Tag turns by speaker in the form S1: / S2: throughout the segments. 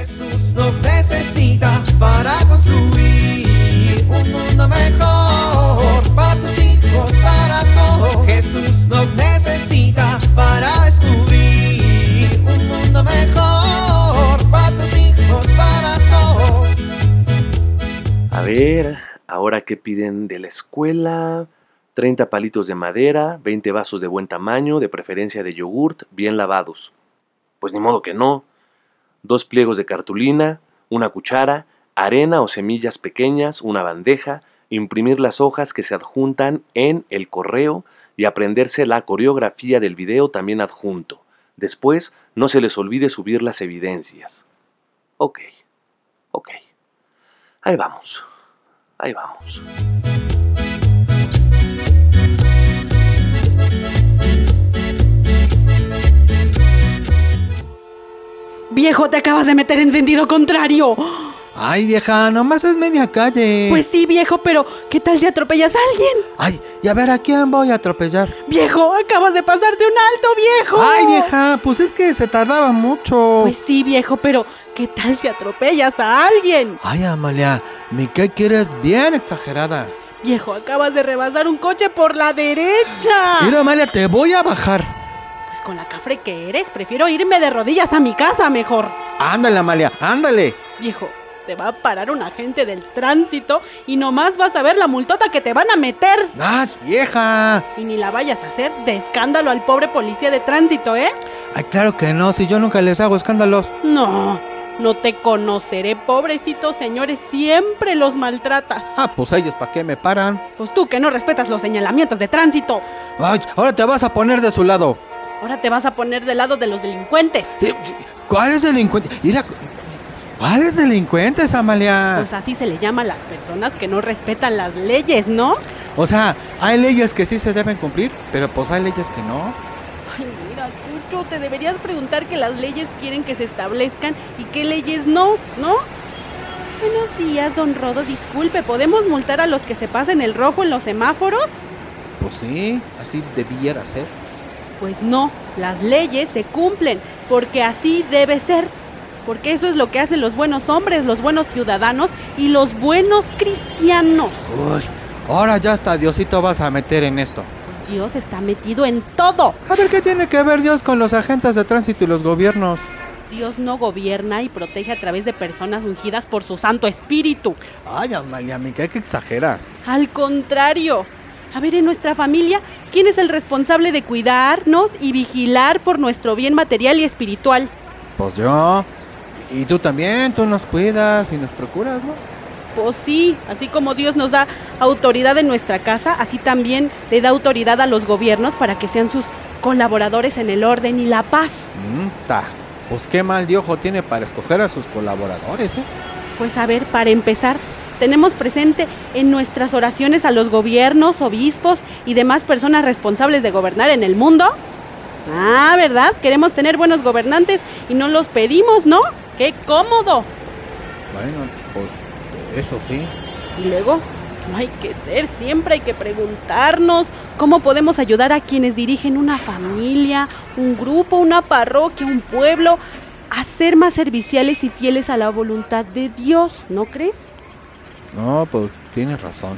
S1: Jesús nos necesita para construir un mundo mejor para tus hijos, para todos. Jesús nos necesita para descubrir un mundo mejor para tus hijos, para todos.
S2: A ver, ahora qué piden de la escuela. 30 palitos de madera, 20 vasos de buen tamaño, de preferencia de yogurt, bien lavados. Pues ni modo que no. Dos pliegos de cartulina, una cuchara, arena o semillas pequeñas, una bandeja, imprimir las hojas que se adjuntan en el correo y aprenderse la coreografía del video también adjunto. Después, no se les olvide subir las evidencias. Ok, ok. Ahí vamos, ahí vamos.
S3: Viejo, te acabas de meter en sentido contrario.
S4: Ay, vieja, nomás es media calle.
S3: Pues sí, viejo, pero ¿qué tal si atropellas a alguien?
S4: Ay, y a ver, ¿a quién voy a atropellar?
S3: Viejo, acabas de pasarte un alto, viejo.
S4: Ay, vieja, pues es que se tardaba mucho.
S3: Pues sí, viejo, pero ¿qué tal si atropellas a alguien?
S4: Ay, Amalia, ni qué quieres bien exagerada.
S3: Viejo, acabas de rebasar un coche por la derecha.
S4: Mira, Amalia, te voy a bajar.
S3: Con la cafre que eres, prefiero irme de rodillas a mi casa mejor.
S4: Ándale, Amalia, ándale.
S3: Viejo, te va a parar un agente del tránsito y nomás vas a ver la multota que te van a meter.
S4: ¡Nas, vieja!
S3: Y ni la vayas a hacer de escándalo al pobre policía de tránsito, ¿eh?
S4: Ay, claro que no, si yo nunca les hago escándalos.
S3: No, no te conoceré, pobrecitos señores, siempre los maltratas.
S4: Ah, pues ellos, ¿para qué me paran?
S3: Pues tú que no respetas los señalamientos de tránsito.
S4: Ay, ahora te vas a poner de su lado.
S3: Ahora te vas a poner del lado de los delincuentes.
S4: ¿Cuáles delincuentes? Mira, ¿cuáles delincuentes, Amalia?
S3: Pues así se le llama a las personas que no respetan las leyes, ¿no?
S4: O sea, hay leyes que sí se deben cumplir, pero pues hay leyes que no.
S3: Ay, mira, Chucho, te deberías preguntar que las leyes quieren que se establezcan y qué leyes no, ¿no? Buenos días, don Rodo. Disculpe, ¿podemos multar a los que se pasen el rojo en los semáforos?
S4: Pues sí, así debiera ser.
S3: Pues no, las leyes se cumplen, porque así debe ser. Porque eso es lo que hacen los buenos hombres, los buenos ciudadanos y los buenos cristianos.
S4: Uy, ahora ya hasta Diosito vas a meter en esto.
S3: Pues Dios está metido en todo.
S4: A ver qué tiene que ver Dios con los agentes de tránsito y los gobiernos.
S3: Dios no gobierna y protege a través de personas ungidas por su Santo Espíritu.
S4: Ay, Amalia, me cae que exageras.
S3: Al contrario. A ver, en nuestra familia, ¿quién es el responsable de cuidarnos y vigilar por nuestro bien material y espiritual?
S4: Pues yo. Y tú también, tú nos cuidas y nos procuras, ¿no?
S3: Pues sí, así como Dios nos da autoridad en nuestra casa, así también le da autoridad a los gobiernos para que sean sus colaboradores en el orden y la paz.
S4: Mm, ta. Pues qué mal de ojo tiene para escoger a sus colaboradores, ¿eh?
S3: Pues a ver, para empezar, tenemos presente en nuestras oraciones a los gobiernos, obispos y demás personas responsables de gobernar en el mundo. Ah, ¿verdad? Queremos tener buenos gobernantes y no los pedimos, ¿no? ¡Qué cómodo!
S4: Bueno, pues eso sí.
S3: Y luego, no hay que ser, siempre hay que preguntarnos cómo podemos ayudar a quienes dirigen una familia, un grupo, una parroquia, un pueblo, a ser más serviciales y fieles a la voluntad de Dios, ¿no crees?
S4: No, pues tienes razón.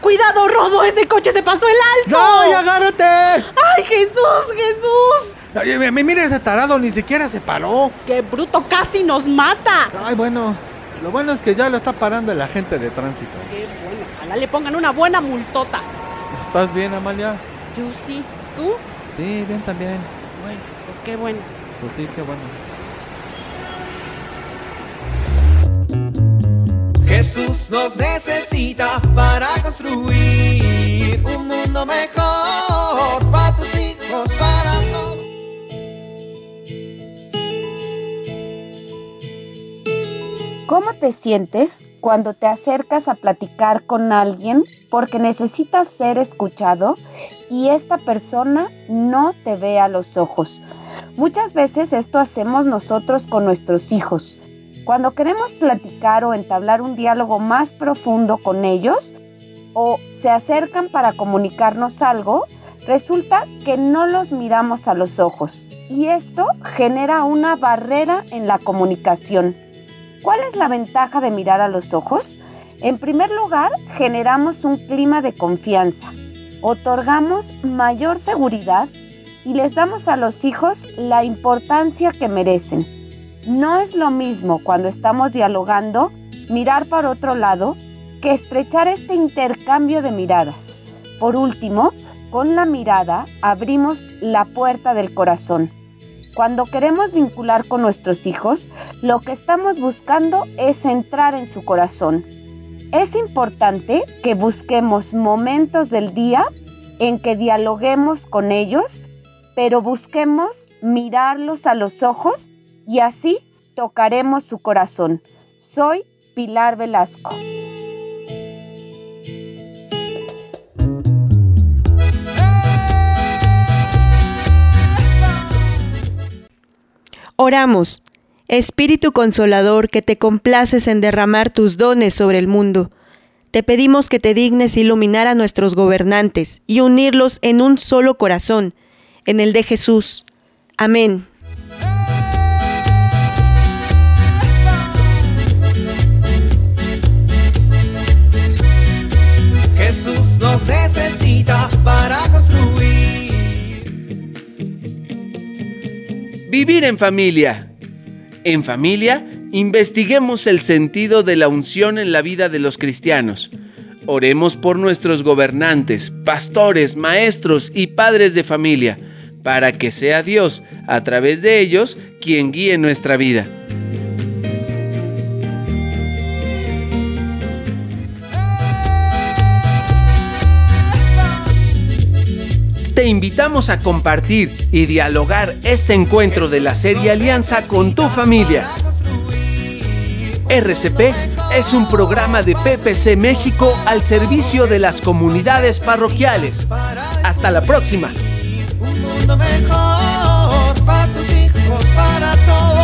S3: ¡Cuidado, Rodo! ¡Ese coche se pasó el alto!
S4: ¡Ay, agárrate!
S3: ¡Ay, Jesús, Jesús!
S4: Ay, mi- mi- mira ese tarado, ni siquiera se paró.
S3: ¡Qué bruto! ¡Casi nos mata!
S4: Ay, bueno, lo bueno es que ya lo está parando el agente de tránsito.
S3: ¡Qué bueno! Ojalá le pongan una buena multota.
S4: ¿Estás bien, Amalia?
S3: Yo sí. ¿Tú?
S4: Sí, bien también.
S3: Bueno, pues qué bueno.
S4: Pues sí, qué bueno.
S1: Jesús nos necesita para construir un mundo mejor para tus hijos, para todos.
S5: ¿Cómo te sientes cuando te acercas a platicar con alguien porque necesitas ser escuchado y esta persona no te ve a los ojos? Muchas veces esto hacemos nosotros con nuestros hijos. Cuando queremos platicar o entablar un diálogo más profundo con ellos o se acercan para comunicarnos algo, resulta que no los miramos a los ojos y esto genera una barrera en la comunicación. es la ventaja de mirar a los ojos? En primer lugar, generamos un clima de confianza, otorgamos mayor seguridad y les damos a los hijos la importancia que merecen. No es lo mismo cuando estamos dialogando mirar para otro lado que estrechar este intercambio de miradas. Por último, con la mirada abrimos la puerta del corazón. Cuando queremos vincular con nuestros hijos, lo que estamos buscando es entrar en su corazón. Es importante que busquemos momentos del día en que dialoguemos con ellos, pero busquemos mirarlos a los ojos y así tocaremos su corazón. Soy Pilar Velasco.
S6: Oramos. Espíritu Consolador, que te complaces en derramar tus dones sobre el mundo. Te pedimos que te dignes iluminar a nuestros gobernantes y unirlos en un solo corazón, en el de Jesús. Amén.
S1: Jesús nos necesita para construir.
S7: Vivir en familia. En familia, investiguemos el sentido de la unción en la vida de los cristianos. Oremos por nuestros gobernantes, pastores, maestros y padres de familia, para que sea Dios, a través de ellos, quien guíe nuestra vida. Te invitamos a compartir y dialogar este encuentro de la serie Alianza con tu familia. RCP es un programa de PPC México al servicio de las comunidades parroquiales. Hasta la próxima.
S1: Un mundo mejor para tus hijos, para todos.